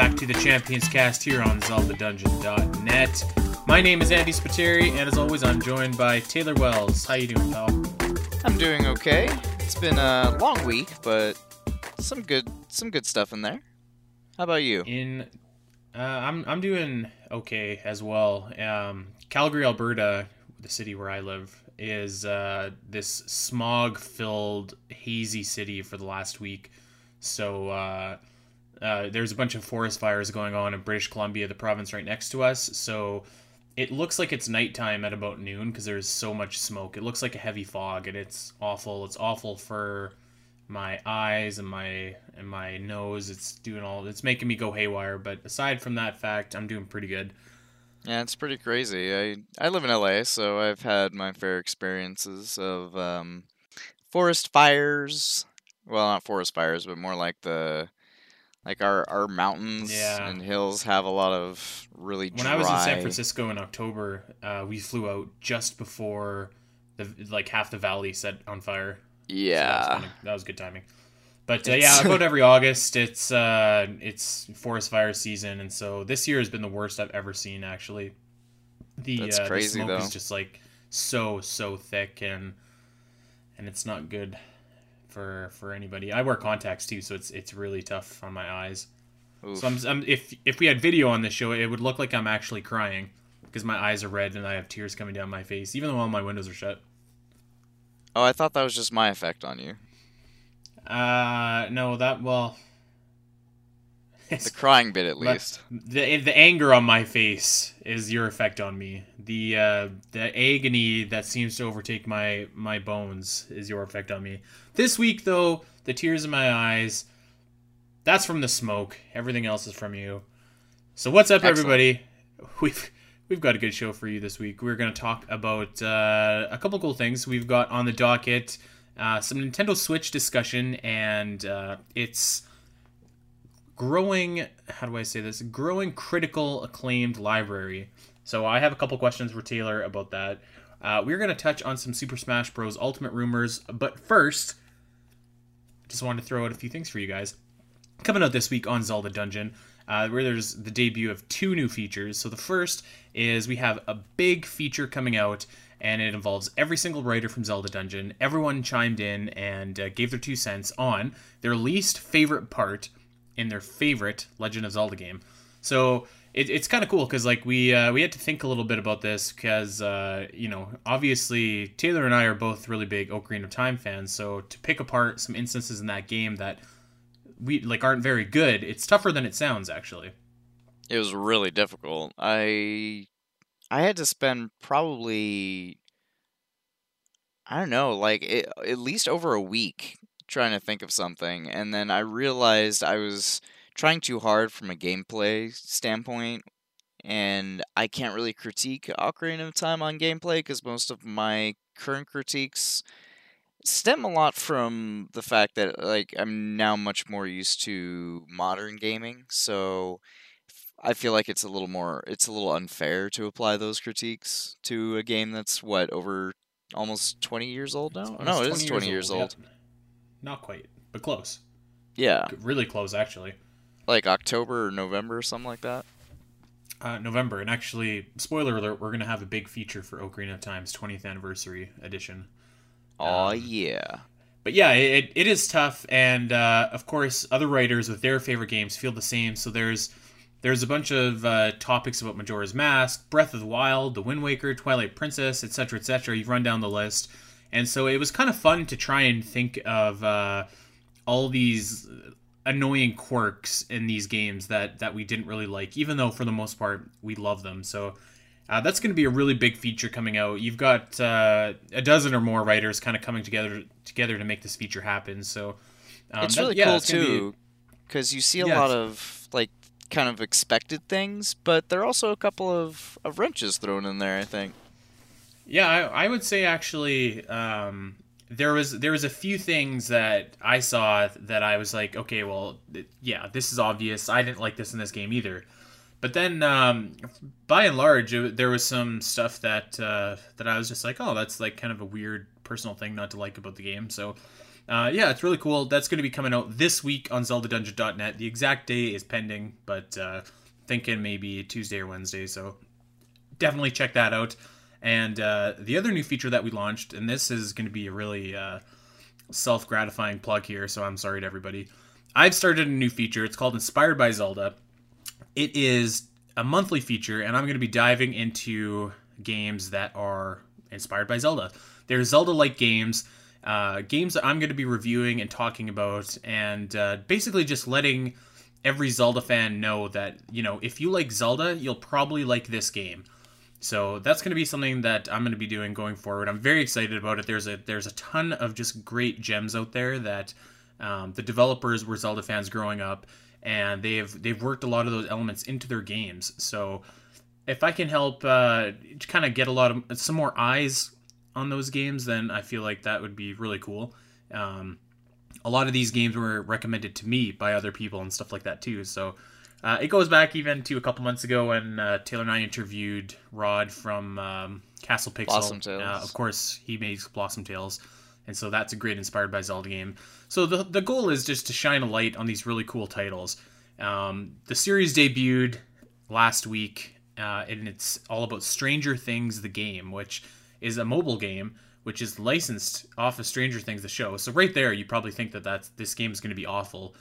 everybody, and welcome back to the Champions Cast here on ZeldaDungeon.net. My name is Andy Spiteri, and as always, I'm joined by Taylor Wells. How you doing, pal? I'm doing okay. It's been a long week, but some good some good stuff in there. How about you? In, uh, I'm I'm doing okay as well. Um, Calgary, Alberta, the city where I live, is uh, this smog-filled, hazy city for the last week. So uh, uh, there's a bunch of forest fires going on in British Columbia, the province right next to us. So it looks like it's nighttime at about noon because there's so much smoke. It looks like a heavy fog, and it's awful. It's awful for my eyes and my and my nose. It's doing all. It's making me go haywire. But aside from that fact, I'm doing pretty good. Yeah, it's pretty crazy. I I live in LA, so I've had my fair experiences of um, forest fires. Well, not forest fires, but more like the like our our mountains Yeah. and hills have a lot of really When. I was in San Francisco in October, uh, we flew out just before the like half the valley set on fire. So that was, Yeah, that was good timing. But uh, yeah, about every August, it's uh, it's forest fire season, and so this year has been the worst I've ever seen. Actually, the, That's uh, crazy, the smoke though. is just like so so thick, and and it's not good for for anybody. I wear contacts too, so it's it's really tough on my eyes. Oof. So I'm, I'm if if we had video on this show, it would look like I'm actually crying because my eyes are red and I have tears coming down my face, even though all my windows are shut. oh, I thought that was just my effect on you. Uh, no, that well. The crying bit, at least. the the anger on my face is your effect on me. The uh, the agony that seems to overtake my my bones is your effect on me. This week though, the tears in my eyes, that's from the smoke. Everything else is from you. So what's up, Excellent. everybody? We've we've got a good show for you this week. We're going to talk about uh, a couple cool things we've got on the docket. Uh, some Nintendo Switch discussion, and uh, it's growing how do i say this? Growing critical acclaimed library. So i have a couple questions for taylor about that. Uh, we're going to touch on some super smash bros. Ultimate rumors but first just wanted to throw out a few things for you guys. Coming out this week on zelda dungeon uh, where there's the debut of two new features. So the first is we have a big feature coming out and it involves every single writer from Zelda Dungeon. Everyone chimed in and uh, gave their two cents on their least favorite part in their favorite Legend of Zelda game. So it, it's kind of cool because like we uh, we had to think a little bit about this because uh, you know obviously Taylor and I are both really big Ocarina of Time fans. So to pick apart some instances in that game that we like aren't very good, it's tougher than it sounds actually. It was really difficult. I I had to spend probably I don't know, like it, at least over a week trying to think of something and then I realized I was trying too hard from a gameplay standpoint and I can't really critique Ocarina of Time on gameplay because most of my current critiques stem a lot from the fact that like I'm now much more used to modern gaming so I feel like it's a little more it's a little unfair to apply those critiques to a game that's what over almost 20 years old now. No, it is almost is 20 years old. yeah. Not quite, but close. Yeah, Really close actually. like October or November or something like that. uh, November, and actually, spoiler alert, we're gonna have a big feature for Ocarina of Time's 20th anniversary edition. Oh Um, yeah. But yeah, it, it is tough, and uh, of course, other writers with their favorite games feel the same. So there's there's a bunch of uh, topics about Majora's Mask, Breath of the Wild, The Wind Waker, Twilight Princess, etc., etc. You've run down the list, and so it was kind of fun to try and think of uh, all these annoying quirks in these games that that we didn't really like, even though for the most part we love them. So. Uh, that's going to be a really big feature coming out. You've got uh, a dozen or more writers kind of coming together together to make this feature happen. So um, it's that- really yeah, cool it's be- too cuz you see a Yeah, lot of like kind of expected things, but there are also a couple of, of wrenches thrown in there, I think. Yeah, I, I would say actually, um, there was there was a few things that I saw that I was like, okay, well, th- yeah, this is obvious. I didn't like this in this game either. But then, um, by and large, it, there was some stuff that uh, that I was just like, oh, that's like kind of a weird personal thing not to like about the game. So, uh, yeah, it's really cool. That's going to be coming out this week on ZeldaDungeon.net. The exact day is pending, but uh, thinking maybe Tuesday or Wednesday. So, definitely check that out. And uh, the other new feature that we launched, and this is going to be a really uh, self gratifying plug here, so I'm sorry to everybody. I've started a new feature. It's called Inspired by Zelda. It is a monthly feature, and I'm going to be diving into games that are inspired by Zelda. They're Zelda like games, uh, games that I'm going to be reviewing and talking about, and uh, basically just letting every Zelda fan know that, you know, if you like Zelda, you'll probably like this game. So that's going to be something that I'm going to be doing going forward. I'm very excited about it. There's a there's a ton of just great gems out there that um, the developers were Zelda fans growing up, and they've they've worked a lot of those elements into their games. So if I can help uh, kind of get a lot of some more eyes on those games, then I feel like that would be really cool. Um, a lot of these games were recommended to me by other people and stuff like that too. So uh, it goes back even to a couple months ago when uh, Taylor and I interviewed Rod from um, Castle Pixel. Blossom Tales. Uh, of course, he makes Blossom Tales, and so that's a great inspired by Zelda game. So the the goal is just to shine a light on these really cool titles. Um, the series debuted last week, uh, and it's all about Stranger Things, the game, which is a mobile game which is licensed off of Stranger Things, the show. So right there, you probably think that that's this game is going to be awful,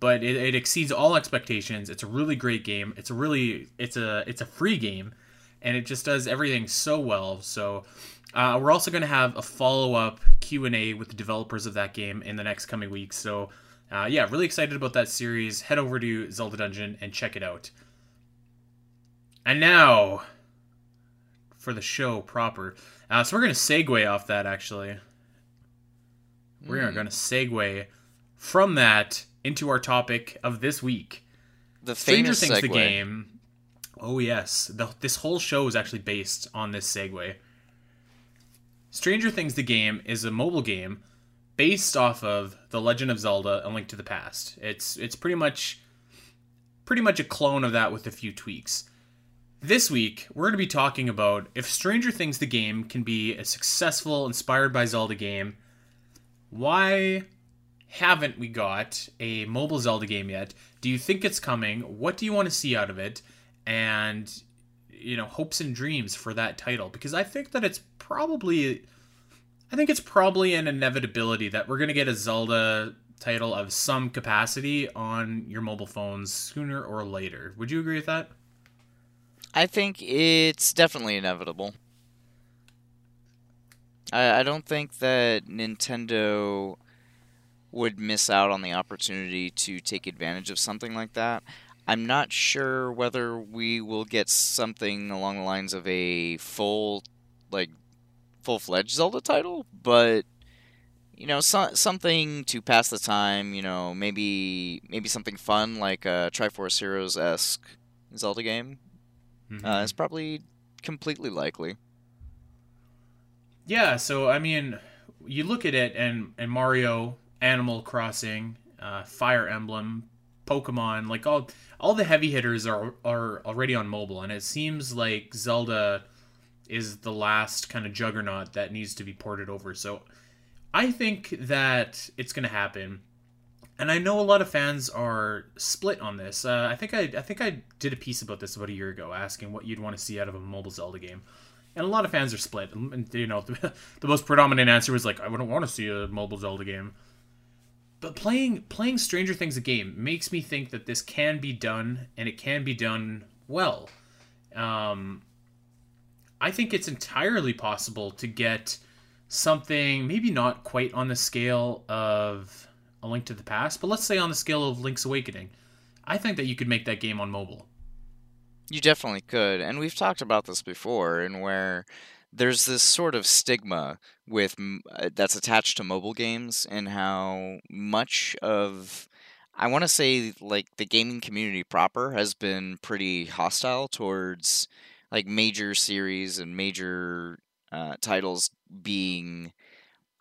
but it, it exceeds all expectations. It's a really great game. It's a really it's a it's a free game, and it just does everything so well. So. Uh, we're also going to have a follow-up q&a with the developers of that game in the next coming weeks so uh, yeah really excited about that series head over to zelda dungeon and check it out and now for the show proper uh, so we're going to segue off that actually we are Mm. going to segue from that into our topic of this week. The stranger things the game. Oh yes. The, this whole show is actually based on this segue. Stranger things the game is a mobile game based off of the legend of zelda a link to the past. It's it's pretty much pretty much a clone of that with a few tweaks. This week, we're going to be talking about if Stranger Things the game can be a successful, inspired by Zelda game, why haven't we got a mobile Zelda game yet? Do you think it's coming? What do you want to see out of it? And, you know, hopes and dreams for that title? Because I think that it's probably. I think it's probably an inevitability that we're going to get a Zelda title of some capacity on your mobile phones sooner or later. Would you agree with that? I think it's definitely inevitable. I, I don't think that Nintendo would miss out on the opportunity to take advantage of something like that. I'm not sure whether we will get something along the lines of a full, like, full-fledged Zelda title, but you know, so, something to pass the time. You know, maybe maybe something fun like a Triforce Heroes esque Zelda game uh, is probably completely likely. Yeah, so I mean, you look at it, and and Mario, Animal Crossing, uh, Fire Emblem, Pokemon, like all all the heavy hitters are are already on mobile, and it seems like Zelda is the last kind of juggernaut that needs to be ported over. So I think that it's going to happen. And I know a lot of fans are split on this. Uh, I think I, I think I did a piece about this about a year ago, asking what you'd want to see out of a mobile Zelda game and a lot of fans are split. And you know, the, the most predominant answer was like, I wouldn't want to see a mobile Zelda game. But playing playing Stranger Things a game makes me think that this can be done, and it can be done well. Um, I think it's entirely possible to get something maybe not quite on the scale of A Link to the Past, but let's say on the scale of Link's Awakening. I think that you could make that game on mobile. You definitely could, and we've talked about this before, and where there's this sort of stigma with uh, that's attached to mobile games, and how much of I want to say like the gaming community proper has been pretty hostile towards like major series and major uh, titles being,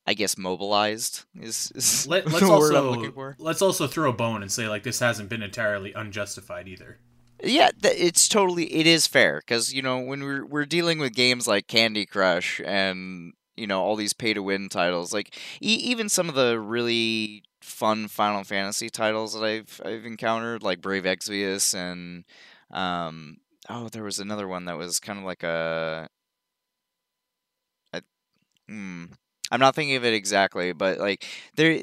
I guess, mobilized is, is Let, I'm also looking for. let's also throw a bone and say like this hasn't been entirely unjustified either. Yeah, th- it's totally it is fair because you know when we're we're dealing with games like Candy Crush and you know all these pay to win titles like e- even some of the really fun Final Fantasy titles that I've I've encountered like Brave Exvius and um oh there was another one that was kind of like a, a hmm, I'm not thinking of it exactly but like there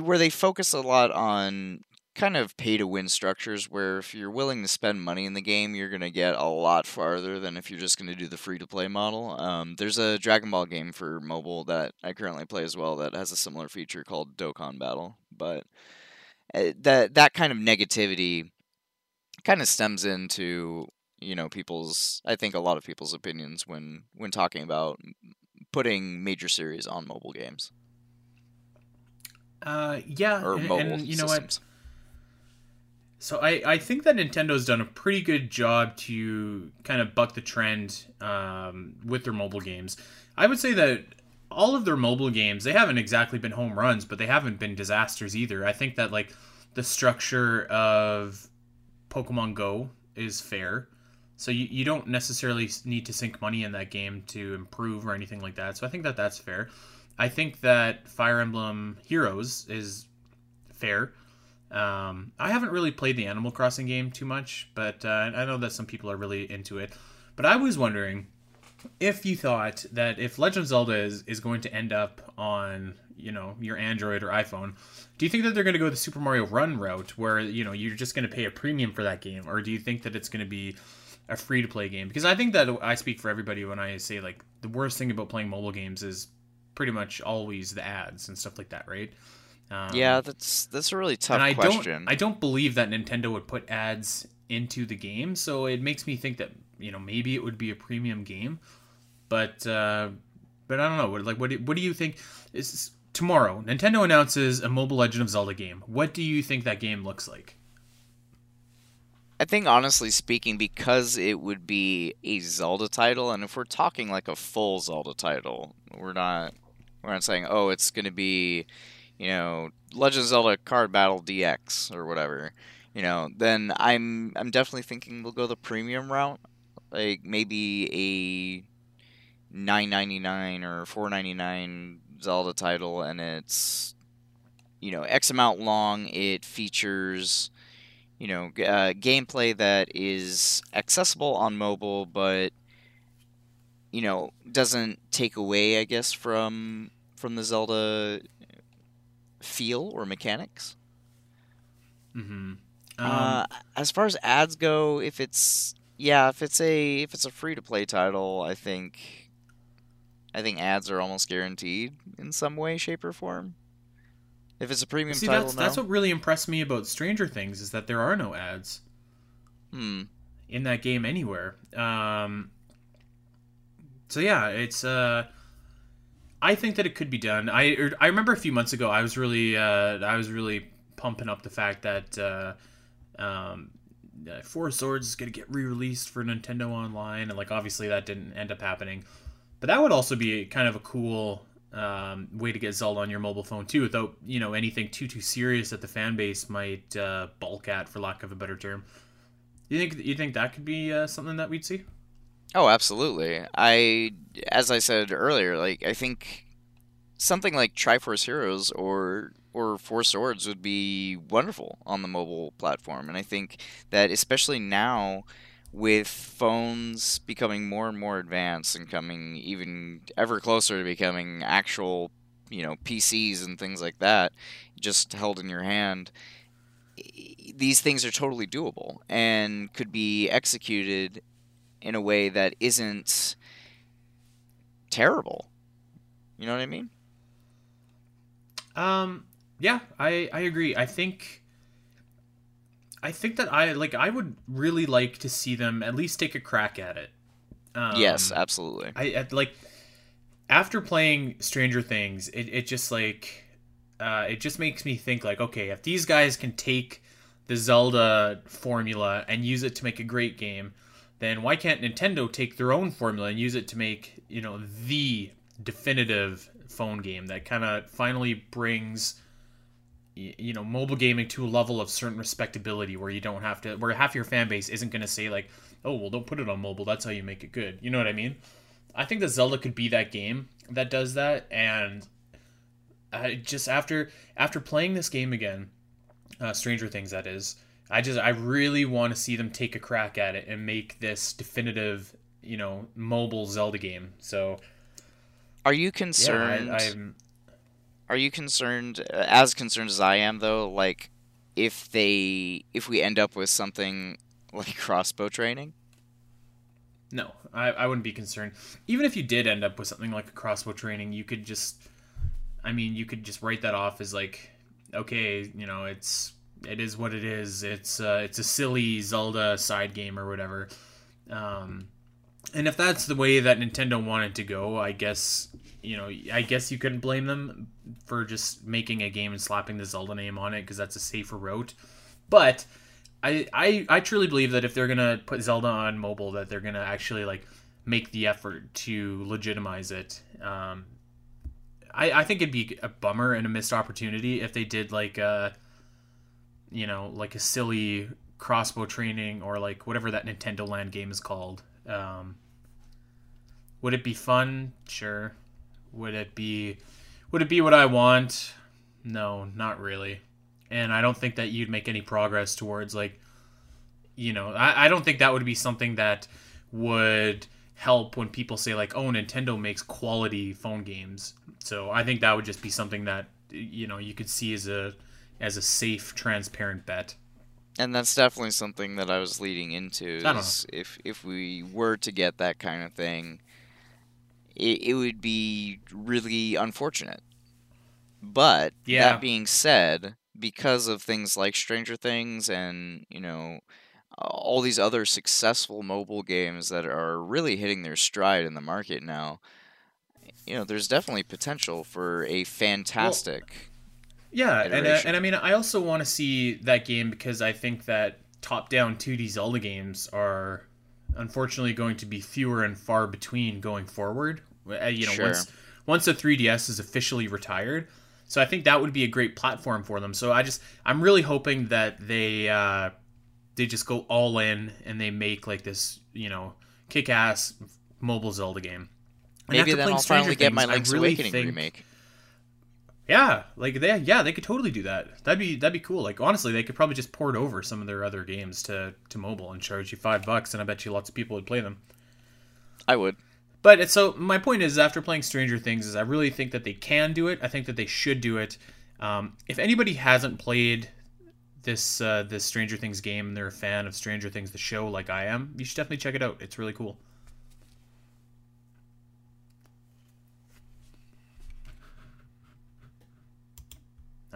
where they focus a lot on kind of pay to win structures where if you're willing to spend money in the game, you're going to get a lot farther than if you're just going to do the free to play model. Um, there's a Dragon Ball game for mobile that I currently play as well that has a similar feature called Dokkan Battle. But uh, that that kind of negativity kind of stems into you know people's I think a lot of people's opinions when when talking about putting major series on mobile games. Uh, yeah, or and, mobile and you know systems. what? So I, I think that Nintendo's done a pretty good job to kind of buck the trend um, with their mobile games. I would say that all of their mobile games they haven't exactly been home runs, but they haven't been disasters either. I think that like the structure of Pokemon Go is fair. So you, you don't necessarily need to sink money in that game to improve or anything like that. So I think that that's fair. I think that Fire Emblem Heroes is fair. Um, I haven't really played the Animal Crossing game too much, but uh, I know that some people are really into it. But I was wondering if you thought that if Legend of Zelda is, is going to end up on you know your Android or iPhone, do you think that they're going to go the Super Mario Run route, where you know you're just going to pay a premium for that game, or do you think that it's going to be a free to play game? Because I think that I speak for everybody when I say like the worst thing about playing mobile games is pretty much always the ads and stuff like that, right? Um, yeah, that's that's a really tough and I question. don't I don't believe that Nintendo would put ads into the game, so it makes me think that you know maybe it would be a premium game, but uh, but I don't know. Like what do, what do you think is tomorrow? Nintendo announces a mobile Legend of Zelda game. What do you think that game looks like? I think honestly speaking, because it would be a Zelda title, and if we're talking like a full Zelda title, we're not we're not saying oh it's going to be you know Legend of Zelda Card Battle DX or whatever. You know, then I'm I'm definitely thinking we'll go the premium route, like maybe a nine ninety nine or four ninety nine Zelda title, and it's you know X amount long. It features you know uh, gameplay that is accessible on mobile, but you know doesn't take away, I guess, from from the Zelda feel or mechanics. Mm-hmm. uh, as far as ads go, if it's yeah, if it's a if it's a free to play title, I think I think ads are almost guaranteed in some way, shape, or form. If it's a premium see, title, that's no. that's what really impressed me about Stranger Things is that there are no ads Hmm. in that game anywhere. Um, so yeah, it's. Uh, I think that it could be done. I er, I remember a few months ago, I was really uh, I was really pumping up the fact that uh, um, Four Swords is gonna get re-released for Nintendo Online, and like obviously that didn't end up happening. But that would also be kind of a cool um, way to get Zelda on your mobile phone too, without you know anything too too serious that the fan base might uh, bulk at, for lack of a better term. You think you think that could be uh, something that we'd see? Oh, absolutely. I, as I said earlier, like I think something like Triforce Heroes or or Four Swords would be wonderful on the mobile platform, and I think that especially now with phones becoming more and more advanced and coming even ever closer to becoming actual, you know, PCs and things like that, just held in your hand. These things are totally doable and could be executed in a way that isn't terrible. You know what I mean? Um, yeah, I I agree. I think I think that I like I would really like to see them at least take a crack at it. Um, yes, absolutely. I, I like after playing Stranger Things, it, it just like uh, it just makes me think like, okay, if these guys can take the Zelda formula and use it to make a great game, then why can't Nintendo take their own formula and use it to make you know the definitive phone game that kind of finally brings you know mobile gaming to a level of certain respectability where you don't have to where half your fan base isn't going to say like oh well don't put it on mobile. That's how you make it good. You know what i mean? I think that zelda could be that game that does that, and I just after after playing this game again, uh, Stranger Things that is, I just I really want to see them take a crack at it and make this definitive, you know, mobile Zelda game. So, are you concerned? Yeah, I, I'm. Are you concerned, uh, as concerned as I am, though? Like, if they, if we end up with something like crossbow training? No, I, I wouldn't be concerned. Even if you did end up with something like a crossbow training, you could just, I mean, you could just write that off as like, okay, you know, it's it is what it is. It's uh, it's a silly Zelda side game or whatever. Um, and if that's the way that Nintendo wanted to go, I guess you know, I guess you couldn't blame them for just making a game and slapping the Zelda name on it because that's a safer route. But I, I I truly believe that if they're gonna put Zelda on mobile, that they're gonna actually like make the effort to legitimize it. Um, I I think it'd be a bummer and a missed opportunity if they did like a, you know, like a silly crossbow training or like whatever that Nintendo Land game is called. Um, would it be fun? Sure. Would it be would it be what I want? No, not really. And I don't think that you'd make any progress towards like you know, I, I don't think that would be something that would help when people say like, "Oh, Nintendo makes quality phone games." So I think that would just be something that you know you could see as a as a safe, transparent bet. And that's definitely something that I was leading into. Is if if we were to get that kind of thing, it, it would be really unfortunate. But yeah. that being said, because of things like Stranger Things and you know all these other successful mobile games that are really hitting their stride in the market now, you know, there's definitely potential for a fantastic. Yeah, and uh, and I mean, I also want to see that game because I think that top-down 2D Zelda games are unfortunately going to be fewer and far between going forward. Uh, you know, sure. once once the 3DS is officially retired. So I think that would be a great platform for them. So I just I'm really hoping that they uh, they just go all in and they make like this you know kick-ass mobile Zelda game. And Maybe then I'll Stranger finally Things, get my Link's really Awakening think, remake. Yeah, like they yeah they could totally do that. That'd be that'd be cool. Like honestly, they could probably just port over some of their other games to to mobile and charge you five bucks, and I bet you lots of people would play them. I would. But so my point is, after playing Stranger Things, is I really think that they can do it. I think that they should do it. Um, if anybody hasn't played this uh, this Stranger Things game and they're a fan of Stranger Things the show like I am, you should definitely check it out. It's really cool.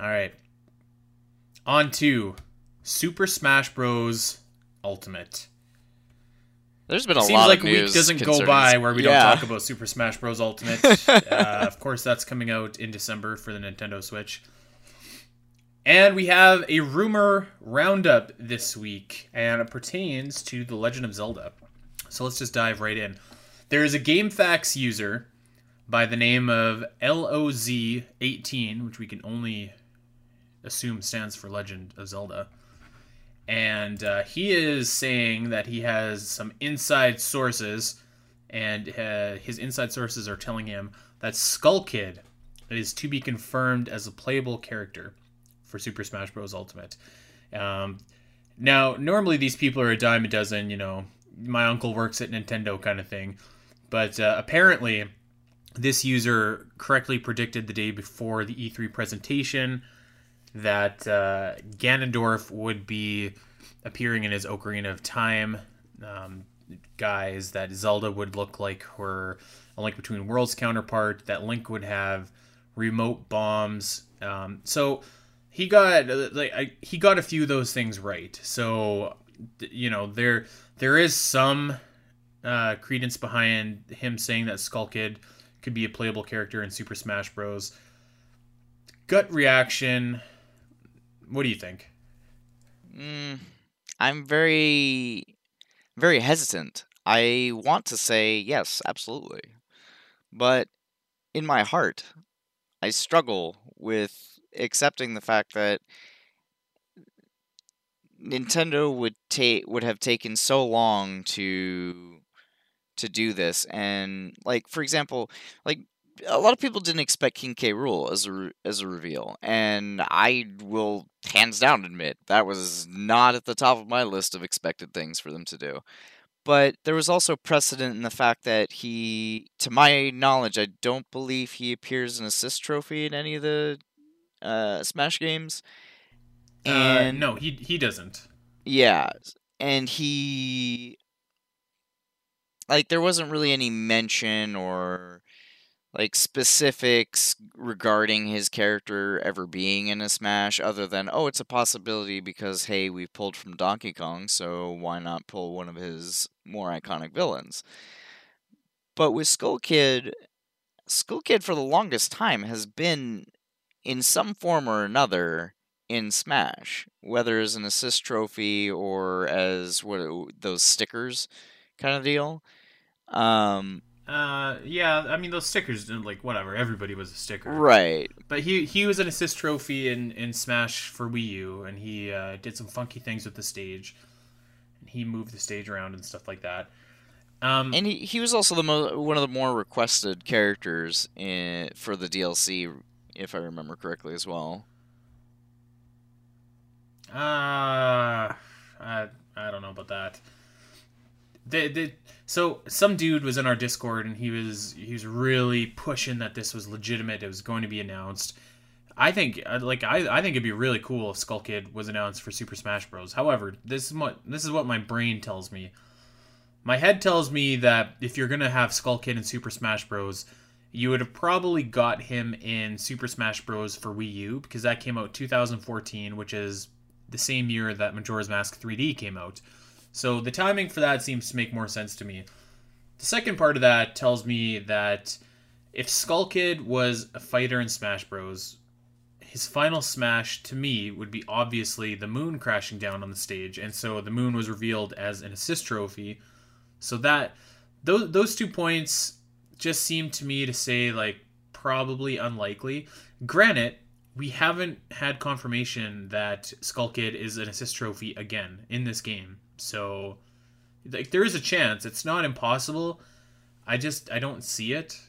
All right. On to Super Smash Bros. Ultimate. There's been a Seems lot like of a week doesn't go by where we yeah. don't talk about Super Smash Bros. Ultimate. uh, of course, that's coming out in December for the Nintendo Switch. And we have a rumor roundup this week, and it pertains to The Legend of Zelda. So let's just dive right in. There is a GameFAQs user by the name of LOZ18, which we can only assume stands for Legend of Zelda and uh, he is saying that he has some inside sources, and uh, his inside sources are telling him that Skull Kid is to be confirmed as a playable character for Super Smash Bros. Ultimate. Um, now, normally these people are a dime a dozen, you know, my uncle works at Nintendo kind of thing, but uh, apparently this user correctly predicted the day before the E3 presentation that uh, Ganondorf would be appearing in his Ocarina of Time um, guise, that Zelda would look like her a Link Between Worlds counterpart, that Link would have remote bombs. Um, so he got like I, he got a few of those things right. So you know there there is some uh, credence behind him saying that Skull Kid could be a playable character in Super Smash Bros. Gut reaction what do you think? Mm, I'm very, very hesitant. I want to say yes, absolutely. But in my heart, I struggle with accepting the fact that Nintendo would take would have taken so long to to do this and like for example like a lot of people didn't expect King K. Rool as a as a reveal, and I will hands down admit that was not at the top of my list of expected things for them to do. But there was also precedent in the fact that he, to my knowledge, I don't believe he appears in assist trophy in any of the uh, Smash games. And uh, no, he he doesn't. Yeah, and he like there wasn't really any mention or like specifics regarding his character ever being in a smash other than oh it's a possibility because hey we've pulled from donkey kong so why not pull one of his more iconic villains? But with skull kid skull kid for the longest time has been in some form or another in smash whether as an assist trophy or as what those stickers kind of deal. Um uh, yeah, I mean those stickers, did like whatever. Everybody was a sticker, right? But he he was an assist trophy in in Smash for Wii U, and he uh, did some funky things with the stage. And he moved the stage around and stuff like that. Um, and he, he was also the mo- one of the more requested characters in for the DLC, if I remember correctly, as well. Uh, I I don't know about that. They, they, so some dude was in our Discord and he was he was really pushing that this was legitimate. It was going to be announced. I think uh, like I, I think it'd be really cool if Skull Kid was announced for Super Smash Bros. However, this is what this is what my brain tells me. My head tells me that if you're gonna have Skull Kid in Super Smash Bros, you would have probably got him in Super Smash Bros. for Wii U because that came out 2014, which is the same year that Majora's Mask 3D came out. So the timing for that seems to make more sense to me. The second part of that tells me that if Skull Kid was a fighter in Smash Bros, his final smash to me would be obviously the moon crashing down on the stage, and so the moon was revealed as an assist trophy. So that those those two points just seem to me to say like probably unlikely. Granted, we haven't had confirmation that Skull Kid is an assist trophy again in this game. So like there is a chance. It's not impossible. I just I don't see it.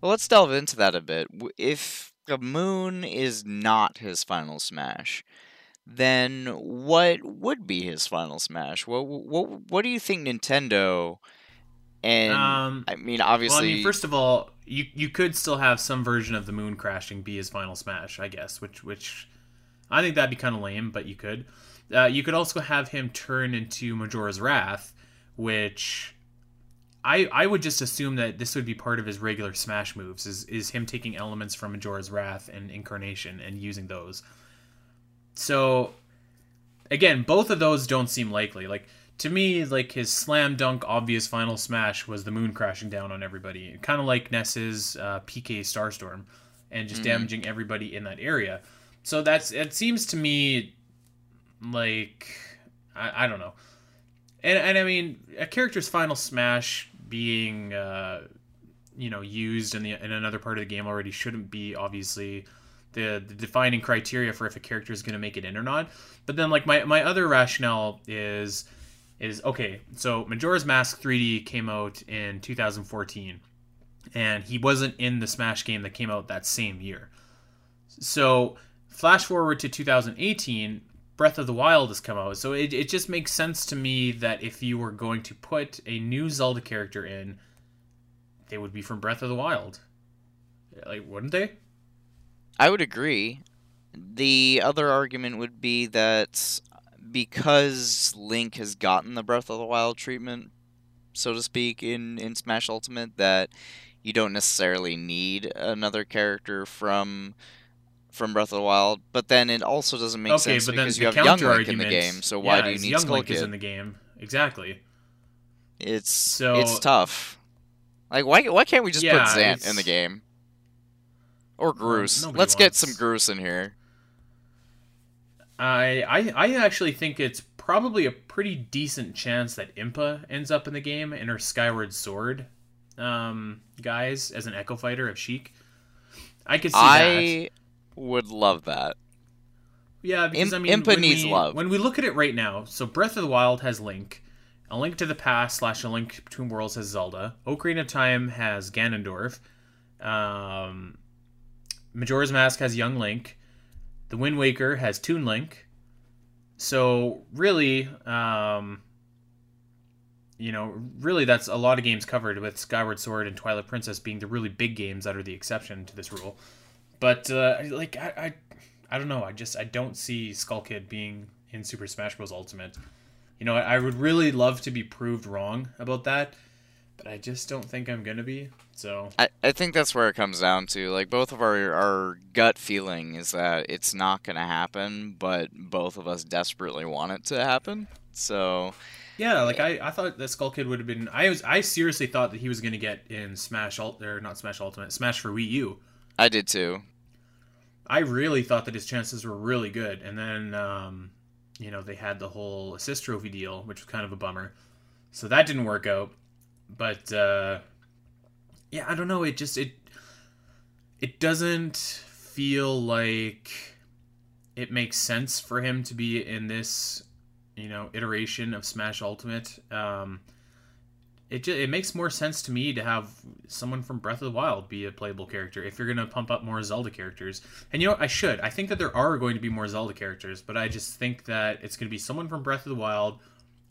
Well, let's delve into that a bit. If the moon is not his final smash, then what would be his final smash? What what what do you think Nintendo and um, I mean obviously well, I mean, first of all, you you could still have some version of the moon crashing be his final smash, I guess, which which I think that'd be kind of lame, but you could. Uh, you could also have him turn into Majora's Wrath, which I I would just assume that this would be part of his regular Smash moves. Is is him taking elements from Majora's Wrath and Incarnation and using those. So again, both of those don't seem likely. Like to me, like his slam dunk obvious final smash was the moon crashing down on everybody, kind of like Ness's uh, PK Starstorm, and just mm-hmm. damaging everybody in that area. So that's it seems to me like I, I don't know. And and I mean a character's final smash being uh, you know used in the in another part of the game already shouldn't be obviously the, the defining criteria for if a character is going to make it in or not. But then like my my other rationale is is okay. So Majora's Mask 3D came out in 2014 and he wasn't in the Smash game that came out that same year. So flash forward to 2018 Breath of the Wild has come out. So it, it just makes sense to me that if you were going to put a new Zelda character in, they would be from Breath of the Wild. Like, wouldn't they? I would agree. The other argument would be that because Link has gotten the Breath of the Wild treatment, so to speak, in, in Smash Ultimate, that you don't necessarily need another character from from Breath of the Wild, but then it also doesn't make okay, sense because you have Young Link in the game. So why yeah, do you need Young Skull Link Kid? is in the game exactly. It's so it's tough. Like why why can't we just yeah, put Zant in the game or Groose? Let's wants... get some Groose in here. I, I I actually think it's probably a pretty decent chance that Impa ends up in the game in her Skyward Sword um, guise as an Echo Fighter of Sheik. I could see I, that would love that. Yeah, because Imp- I mean, Impa needs we, love. When we look at it right now, so Breath of the Wild has Link, A Link to the Past slash A Link Between Worlds has Zelda, Ocarina of Time has Ganondorf, Um, Majora's Mask has Young Link. The Wind Waker has Toon Link. So really, um, you know, really that's a lot of games covered with Skyward Sword and Twilight Princess being the really big games that are the exception to this rule. But uh, like I, I, I don't know. I just I don't see Skull Kid being in Super Smash Bros. Ultimate. You know, I, I would really love to be proved wrong about that, but I just don't think I'm gonna be. So I, I think that's where it comes down to. Like both of our our gut feeling is that it's not gonna happen, but both of us desperately want it to happen. So yeah, like I, I thought that Skull Kid would have been. I was I seriously thought that he was gonna get in Smash Ult or not Smash Ultimate, Smash for Wii U. I did too. I really thought that his chances were really good, and then um, you know they had the whole assist trophy deal, which was kind of a bummer. So that didn't work out. But uh, yeah, I don't know. It just it it doesn't feel like it makes sense for him to be in this you know iteration of Smash Ultimate. Um, it just, it makes more sense to me to have someone from Breath of the Wild be a playable character if you're gonna pump up more Zelda characters. And you know I should. I think that there are going to be more Zelda characters, but I just think that it's gonna be someone from Breath of the Wild,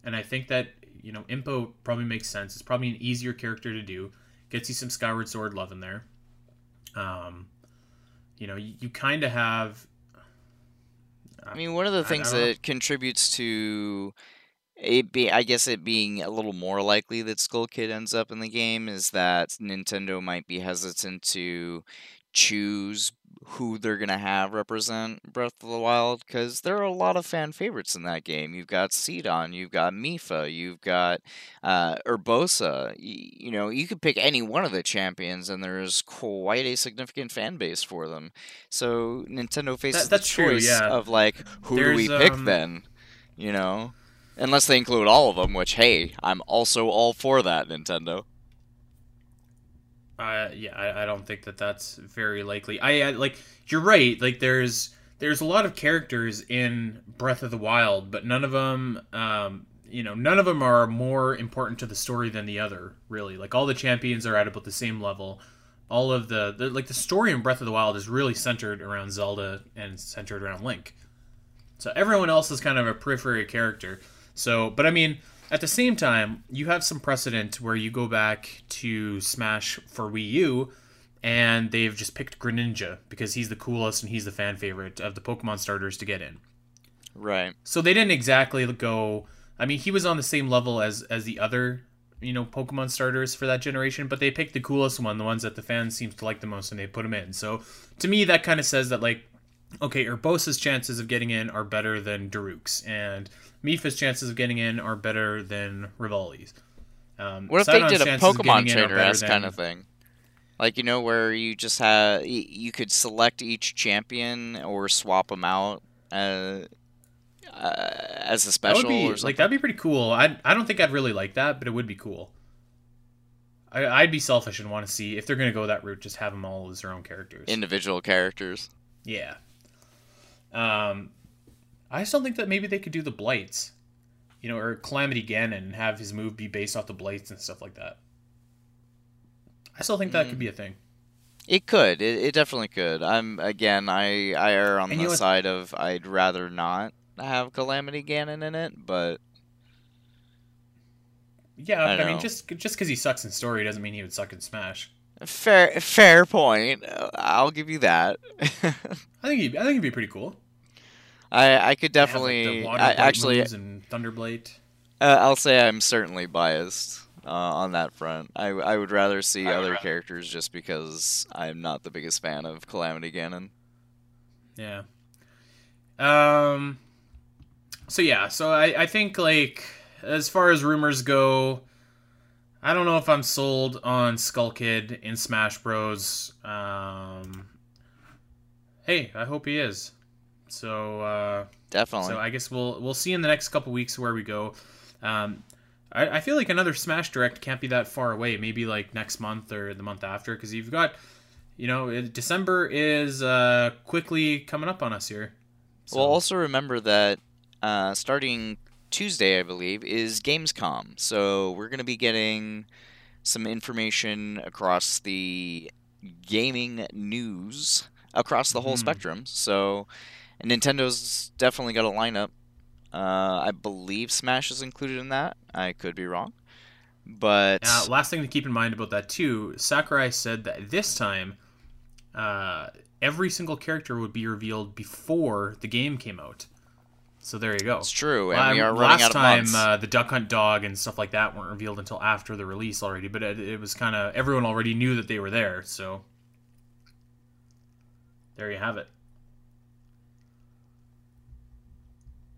and I think that you know Impa probably makes sense. It's probably an easier character to do. Gets you some Skyward Sword love in there. Um, you know, you, you kind of have. I mean, one of the things that contributes to it be I guess it being a little more likely that Skull Kid ends up in the game is that Nintendo might be hesitant to choose who they're gonna have represent Breath of the Wild because there are a lot of fan favorites in that game. You've got Sidon, you've got Mipha, you've got uh, Urbosa. You, you know, you could pick any one of the champions, and there's quite a significant fan base for them. So Nintendo faces that, the choice true, yeah. of like, who there's, do we pick um... then? You know, unless they include all of them. Which, hey, I'm also all for that, Nintendo. Uh, yeah, I, I don't think that that's very likely. I, I like you're right. Like there's there's a lot of characters in Breath of the Wild, but none of them, um, you know, none of them are more important to the story than the other. Really, like all the champions are at about the same level. All of the, the like the story in Breath of the Wild is really centered around Zelda and centered around Link. So everyone else is kind of a periphery character. So, but I mean, at the same time, you have some precedent where you go back to Smash for Wii U, and they've just picked Greninja because he's the coolest and he's the fan favorite of the Pokemon starters to get in. Right. So they didn't exactly go. I mean, he was on the same level as as the other, you know, Pokemon starters for that generation, but they picked the coolest one, the ones that the fans seems to like the most, and they put him in. So to me, that kind of says that like, okay, Urbosa's chances of getting in are better than Daruk's, and Mipha's chances of getting in are better than Revali's. Um, what if Sidon's they did a Pokemon trainer esque kind of thing? Like you know, where you just have you could select each champion or swap them out uh, uh, as a special. That would be, like that'd be pretty cool. I I don't think I'd really like that, but it would be cool. I, I'd be selfish and want to see if they're going to go that route. Just have them all as their own characters, individual characters. Yeah. Um, I still think that maybe they could do the blights, you know, or Calamity Ganon and have his move be based off the blights and stuff like that. I still think that mm. could be a thing. It could. It, it definitely could. I'm again. I I err on and the side of I'd rather not have Calamity Ganon in it, but yeah, I, I mean, just just because he sucks in story doesn't mean he would suck in Smash. Fair, fair point. I'll give you that. I think he, I think he'd be pretty cool. I I could definitely like I, actually and Thunderblight. Uh, I'll say I'm certainly biased uh, on that front. I I would rather see other rather. characters just because I'm not the biggest fan of Calamity Ganon. Yeah. Um. So yeah, so I I think like as far as rumors go, I don't know if I'm sold on Skull Kid in Smash Bros. Um. Hey, I hope he is. So uh, definitely. So I guess we'll we'll see in the next couple weeks where we go. Um, I, I feel like another Smash Direct can't be that far away. Maybe like next month or the month after, because you've got, you know, December is uh, quickly coming up on us here. So. Well, also remember that uh, starting Tuesday, I believe, is Gamescom. So we're going to be getting some information across the gaming news across the whole Mhm. spectrum. So, Nintendo's definitely got a lineup. Uh, I believe Smash is included in that. I could be wrong, but Uh, last thing to keep in mind about that too, Sakurai said that this time, uh, every single character would be revealed before the game came out. So there you go. it's true, and Um, we are running last out of time, uh, the Duck Hunt dog and stuff like that weren't revealed until after the release already. But it, it was kind of everyone already knew that they were there. So there you have it.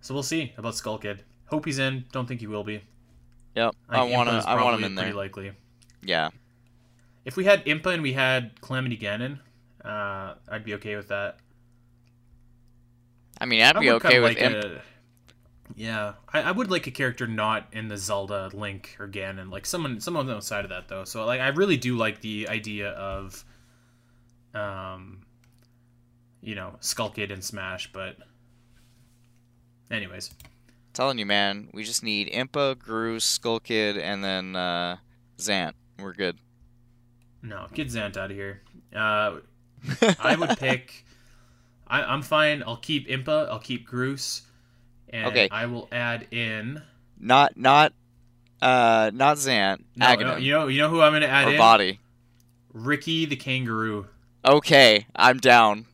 So we'll see about Skull Kid. Hope he's in. Don't think he will be. yep, I think want to. I want him in pretty there. Likely. Yeah, If we had Impa and we had Calamity Ganon, uh, I'd be okay with that. I mean, I'd I be okay with like Imp. a- yeah, I, I would like a character not in the Zelda, Link, or Ganon, like someone someone outside of that though. So like, I really do like the idea of, um, you know, Skull Kid and Smash. But, anyways, Telling you, man, we just need Impa, Groose, Skull Kid, and then uh, Zant. We're good. no, get Zant out of here. Uh, I would pick. I, I'm fine. I'll keep Impa. I'll keep Groose, and Okay. I will add in. not not uh not Zant. No, no, you know, you know who I'm going to add or in. Body. Ricky the Kangaroo. Okay, I'm down.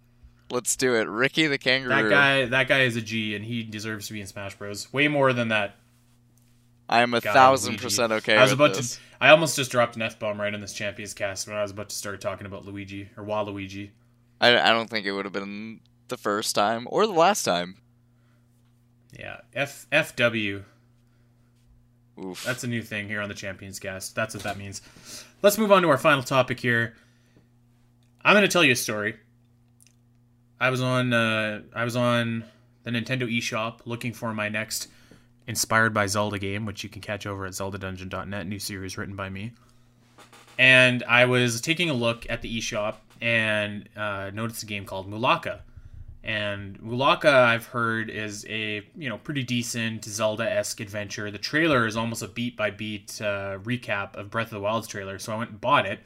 Let's do it. Ricky the Kangaroo. That guy, that guy is a G, and he deserves to be in Smash Bros. Way more than that. I am a guy, thousand Luigi. percent okay I was with about this. to. I almost just dropped an f bomb right in this Champions Cast when I was about to start talking about Luigi or Waluigi. I, I don't think it would have been the first time or the last time. Yeah, F FW. Oof. That's a new thing here on the Champions Cast. That's what that means. Let's move on to our final topic here. I'm going to tell you a story. I was on uh, I was on the Nintendo eShop looking for my next inspired by Zelda game, which you can catch over at zeldadungeon.net, new series written by me. And I was taking a look at the eShop and uh, noticed a game called Mulaka. And Mulaka, I've heard, is a you know pretty decent Zelda-esque adventure. The trailer is almost a beat by beat uh, recap of Breath of the Wild's trailer, so I went and bought it,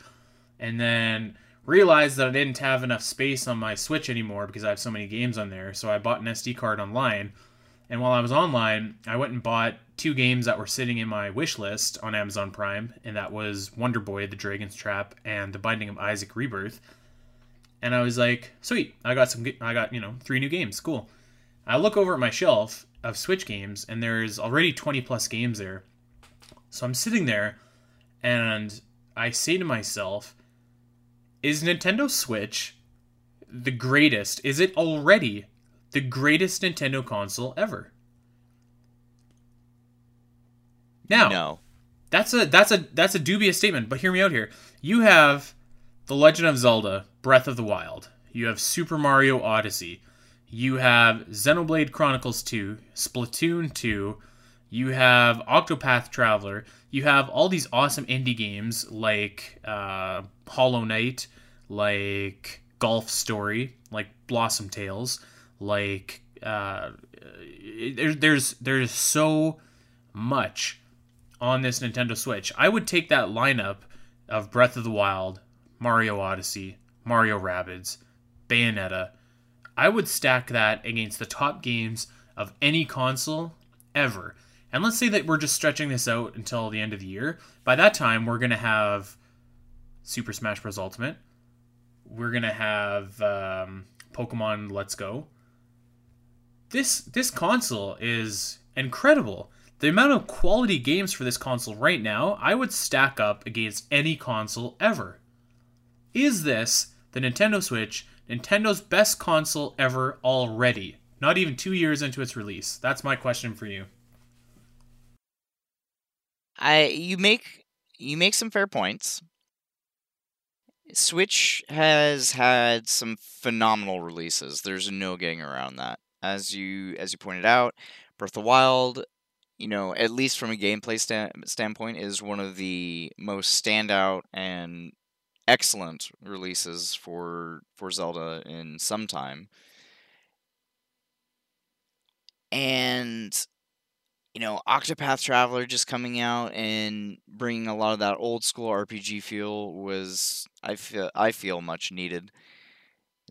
and then realized that I didn't have enough space on my Switch anymore because I have so many games on there. So I bought an SD card online, and while I was online, I went and bought two games that were sitting in my wish list on Amazon Prime, and that was Wonder Boy: The Dragon's Trap and The Binding of Isaac Rebirth and I was like, sweet, I got some, I got you know three new games, cool. I look over at my shelf of Switch games, and there's already 20 plus games there. So I'm sitting there, and I say to myself, is Nintendo Switch the greatest? Is it already the greatest Nintendo console ever? Now, no. that's a that's a that's a dubious statement, but hear me out here. You have The Legend of Zelda: Breath of the Wild. You have Super Mario Odyssey. You have Xenoblade Chronicles 2, Splatoon 2. You have Octopath Traveler. You have all these awesome indie games like uh, Hollow Knight, like Golf Story, like Blossom Tales, like uh, there, there's there's so much on this Nintendo Switch. I would take that lineup of Breath of the Wild, Mario Odyssey, Mario Rabbids, Bayonetta. I would stack that against the top games of any console ever. And let's say that we're just stretching this out until the end of the year. By that time, we're going to have Super Smash Bros. Ultimate. We're going to have um, Pokemon Let's Go. This this console is incredible. The amount of quality games for this console right now, I would stack up against any console ever. Is this the Nintendo Switch, Nintendo's best console ever already? Not even two years into its release. That's my question for you. I you make you make some fair points. Switch has had some phenomenal releases. There's no getting around that. As you as you pointed out, Breath of the Wild, you know, at least from a gameplay sta- standpoint, is one of the most standout and excellent releases for for Zelda in some time. And you know, Octopath Traveler just coming out and bringing a lot of that old school RPG feel was I feel I feel much needed.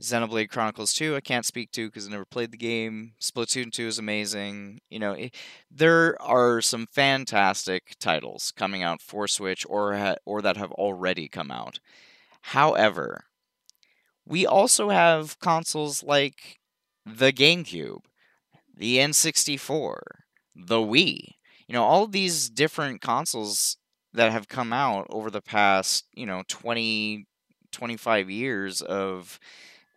Xenoblade Chronicles 2 I can't speak to because I never played the game. Splatoon 2 is amazing. You know, it, there are some fantastic titles coming out for Switch or ha- or that have already come out. However, we also have consoles like the GameCube, the N64, the Wii. You know, all these different consoles that have come out over the past, you know, 20 25 years of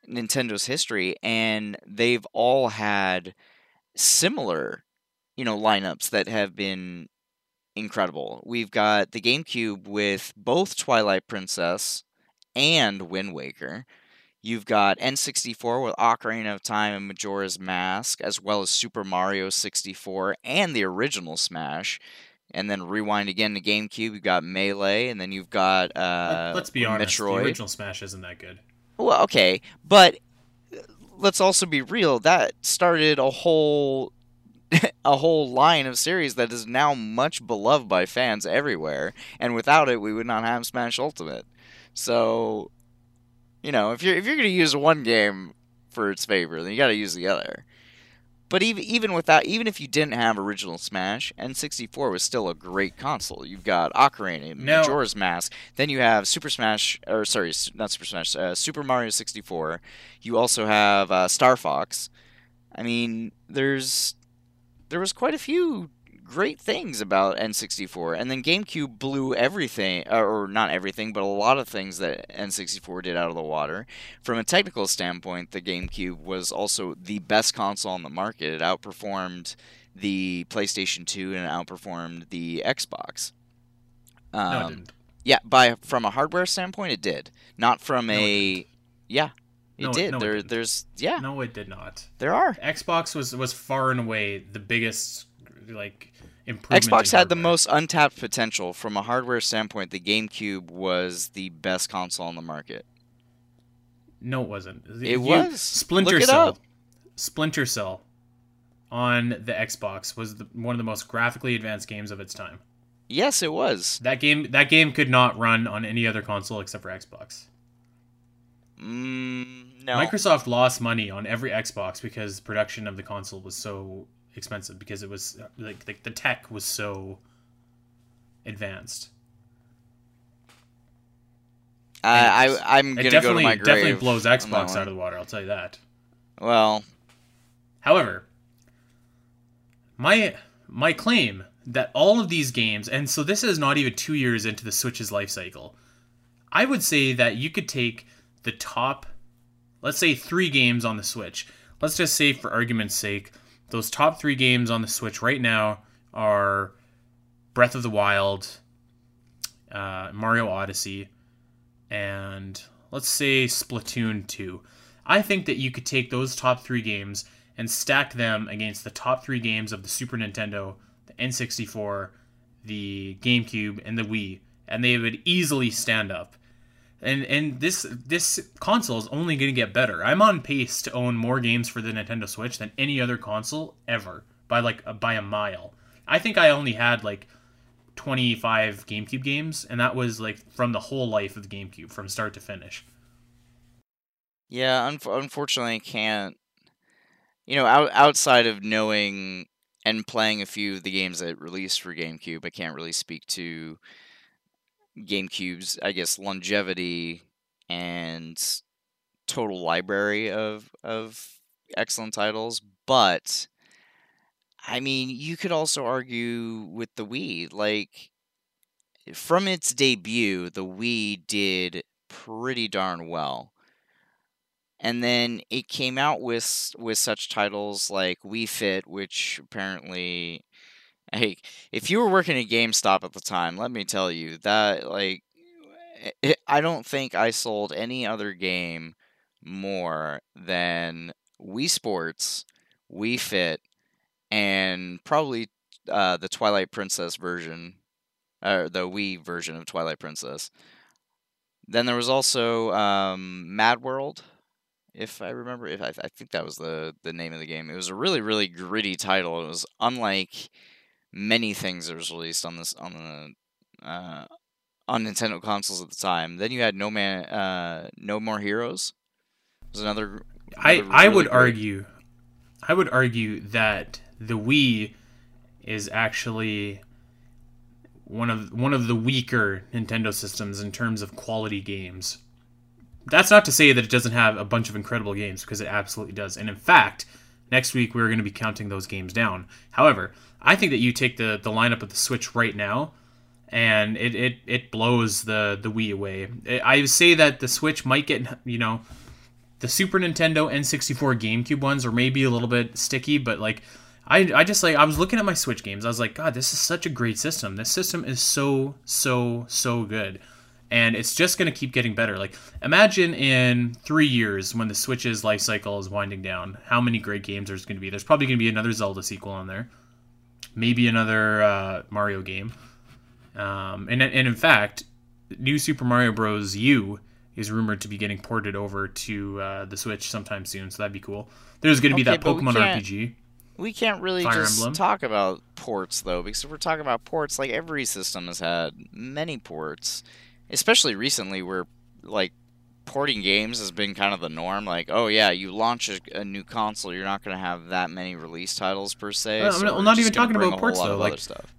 Nintendo's history, and they've all had similar, you know, lineups that have been incredible. We've got the GameCube with both Twilight Princess and Wind Waker. You've got N64 with Ocarina of Time and Majora's Mask, as well as Super Mario 64 and the original Smash. And then rewind again to GameCube, you've got Melee, and then you've got uh, Let's be honest, Metroid. the original Smash isn't that good. Well, okay, but uh, let's also be real. That started a whole a whole line of series that is now much beloved by fans everywhere, and without it, we would not have Smash Ultimate. So, you know, if you're if you're going to use one game for its favor, then you got to use the other. But even even without even if you didn't have original Smash, N64 was still a great console. You've got Ocarina, No. Majora's Mask, then you have Super Smash, or sorry, not Super Smash, uh, Super Mario 64. You also have uh, Star Fox. I mean, there's there was quite a few great things about N64, and then GameCube blew everything, uh, or not everything, but a lot of things that N64 did out of the water. From a technical standpoint, the GameCube was also the best console on the market. It outperformed the PlayStation 2 and it outperformed the Xbox. No, it Um, didn't. yeah, by from a hardware standpoint, it did. Not from No, it a didn't. yeah, it No, it- did. no, it there, didn't. there's yeah, No, it did not. there are. Xbox was was far and away the biggest like. Xbox had the most untapped potential from a hardware standpoint. The GameCube was the best console on the market. No, it wasn't. It was. Splinter Cell. up. Splinter Cell on the Xbox was the, one of the most graphically advanced games of its time. Yes, it was. That game that game could not run on any other console except for Xbox. Mm, no, Microsoft lost money on every Xbox because production of the console was so expensive because it was like the, the tech was so advanced. Uh, I, I I'm gonna go to definitely my grave. definitely blows Xbox out of the water. I'll tell you that. Well, However, my my claim that all of these games, and so this is not even two years into the Switch's life cycle, I would say that you could take the top, let's say three games on the Switch. Let's just say, for argument's sake, those top three games on the Switch right now are Breath of the Wild, uh, Mario Odyssey, and let's say Splatoon 2. I think that you could take those top three games and stack them against the top three games of the Super Nintendo, the N64, the GameCube, and the Wii, and they would easily stand up. And and this this console is only going to get better. I'm on pace to own more games for the Nintendo Switch than any other console ever by like by a mile. I think I only had like 25 GameCube games, and that was like from the whole life of the GameCube, from start to finish. yeah. Unf- unfortunately, I can't. You know, out, outside of knowing and playing a few of the games that released for GameCube, I can't really speak to GameCube's, I guess, longevity and total library of of excellent titles. But I mean, you could also argue with the Wii, like from its debut, the Wii did pretty darn well. And then it came out with with such titles like Wii Fit, which apparently Hey, if you were working at GameStop at the time, let me tell you that like it, I don't think I sold any other game more than Wii Sports, Wii Fit, and probably uh, the Twilight Princess version, or the Wii version of Twilight Princess. Then there was also um, Mad World, if I remember. If I, I think that was the the name of the game. It was a really really gritty title. It was unlike many things that was released on this on the uh, on Nintendo consoles at the time. Then you had No Man, uh, No More Heroes. Was another. I another I really would great- argue, I would argue that the Wii is actually one of one of the weaker Nintendo systems in terms of quality games. That's not to say that it doesn't have a bunch of incredible games because it absolutely does. And in fact, next week we're going to be counting those games down. However, I think that you take the the lineup of the Switch right now and it, it, it blows the, the Wii away. I say that the Switch might get, you know, the Super Nintendo N64 GameCube ones are maybe a little bit sticky, but like I, I just like I was looking at my Switch games. I was like, God, this is such a great system. This system is so so so good, and it's just gonna keep getting better. Like imagine in three years when the Switch's life cycle is winding down, how many great games there's gonna be. There's probably gonna be another Zelda sequel on there, maybe another uh, Mario game, um, and and in fact, new Super Mario Bros. U is rumored to be getting ported over to uh, the Switch sometime soon, so that'd be cool. There's going to be that but we Pokemon RPG. We can't really Fire just Emblem. talk about ports though, because if we're talking about ports, like every system has had many ports, especially recently, where like porting games has been kind of the norm. Like, oh yeah, you launch a, a new console, you're not going to have that many release titles per se. Well, I'm so not- I'm not even talking about ports, though, like- stuff.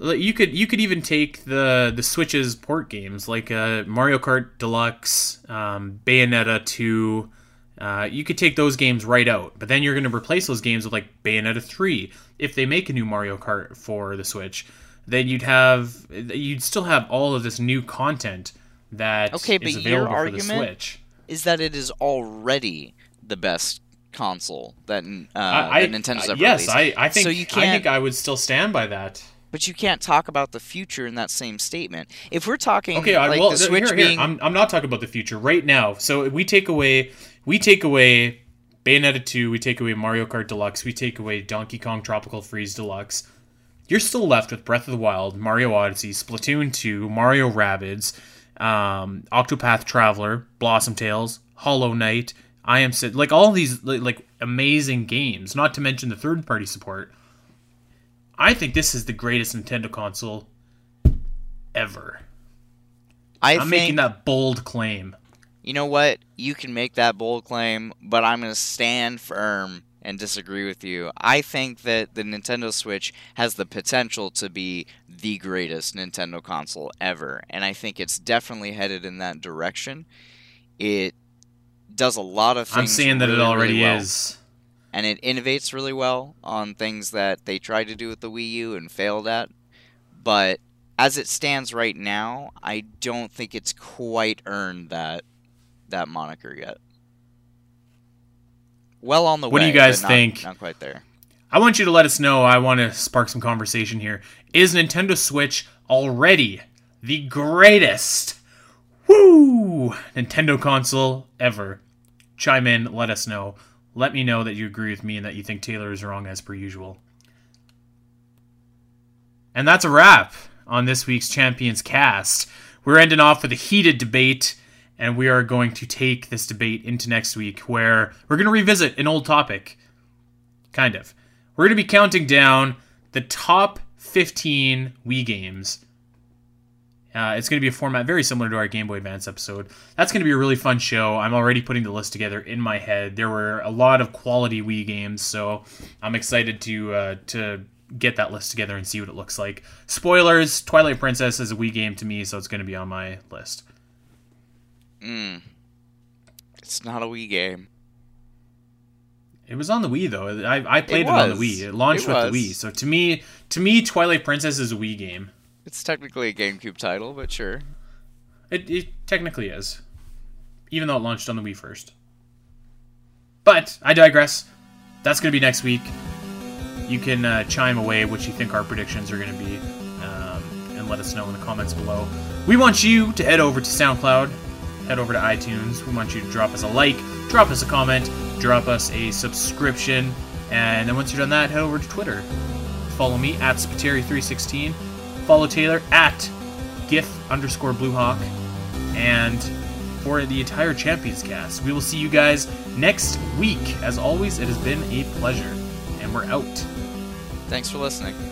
You could you could even take the the Switch's port games like uh, Mario Kart Deluxe, um, Bayonetta two. Uh, you could take those games right out, but then you're going to replace those games with like Bayonetta three. If they make a new Mario Kart for the Switch, then you'd have you'd still have all of this new content that Okay, but is your available for the argument Switch. Is that it is already the best console that uh, I, I, that Nintendo's ever yes, released. I, I think So you I can't- think I would still stand by that. But you can't talk about the future in that same statement. If we're talking Okay, I like well, the th- Switch here, here, being I'm, I'm not talking about the future right now. So we take away we take away Bayonetta 2, we take away Mario Kart Deluxe, we take away Donkey Kong Tropical Freeze Deluxe. You're still left with Breath of the Wild, Mario Odyssey, Splatoon 2, Mario Rabbids, um, Octopath Traveler, Blossom Tales, Hollow Knight, I Am Sid, like all these like, like amazing games. Not to mention the third party support. I think this is the greatest Nintendo console ever. I I'm think making that bold claim. you know what? You can make that bold claim, but I'm going to stand firm and disagree with you. I think that the Nintendo Switch has the potential to be the greatest Nintendo console ever, and I think it's definitely headed in that direction. It does a lot of things. I'm saying that really, it already really well. is. and it innovates really well on things that they tried to do with the Wii U and failed at. But as it stands right now, I don't think it's quite earned that that moniker yet. Well on the way. What do you guys not- think? Not quite there. I want you to let us know. I want to spark some conversation here. Is Nintendo Switch already the greatest woo Nintendo console ever? Chime in, let us know. Let me know that you agree with me and that you think Taylor is wrong as per usual. And that's a wrap on this week's Champions cast. We're ending off with a heated debate, and we are going to take this debate into next week where we're going to revisit an old topic. Kind of. We're going to be counting down the top 15 Wii games. Uh, it's going to be a format very similar to our Game Boy Advance episode. That's going to be a really fun show. I'm already putting the list together in my head. There were a lot of quality Wii games, so I'm excited to uh, to get that list together and see what it looks like. Spoilers: Twilight Princess is a Wii game to me, so it's going to be on my list. Mm. It's not a Wii game. It was on the Wii though. I, I played it, on the. Wii. It launched It with the Wii. So to me, to me, Twilight Princess is a Wii game. It's technically a GameCube title, but sure. It, it technically is, even though it launched on the Wii first. But I digress. That's going to be next week. You can uh, chime away what you think our predictions are going to be, um, and let us know in the comments below. We want you to head over to SoundCloud, head over to iTunes. We want you to drop us a like, drop us a comment, drop us a subscription, and then once you've done that, head over to Twitter. Follow me at Spiteri316. Follow Taylor at GIF underscore Bluehawk. And for the entire Champions cast, we will see you guys next week. As always, it has been a pleasure. And we're out. Thanks for listening.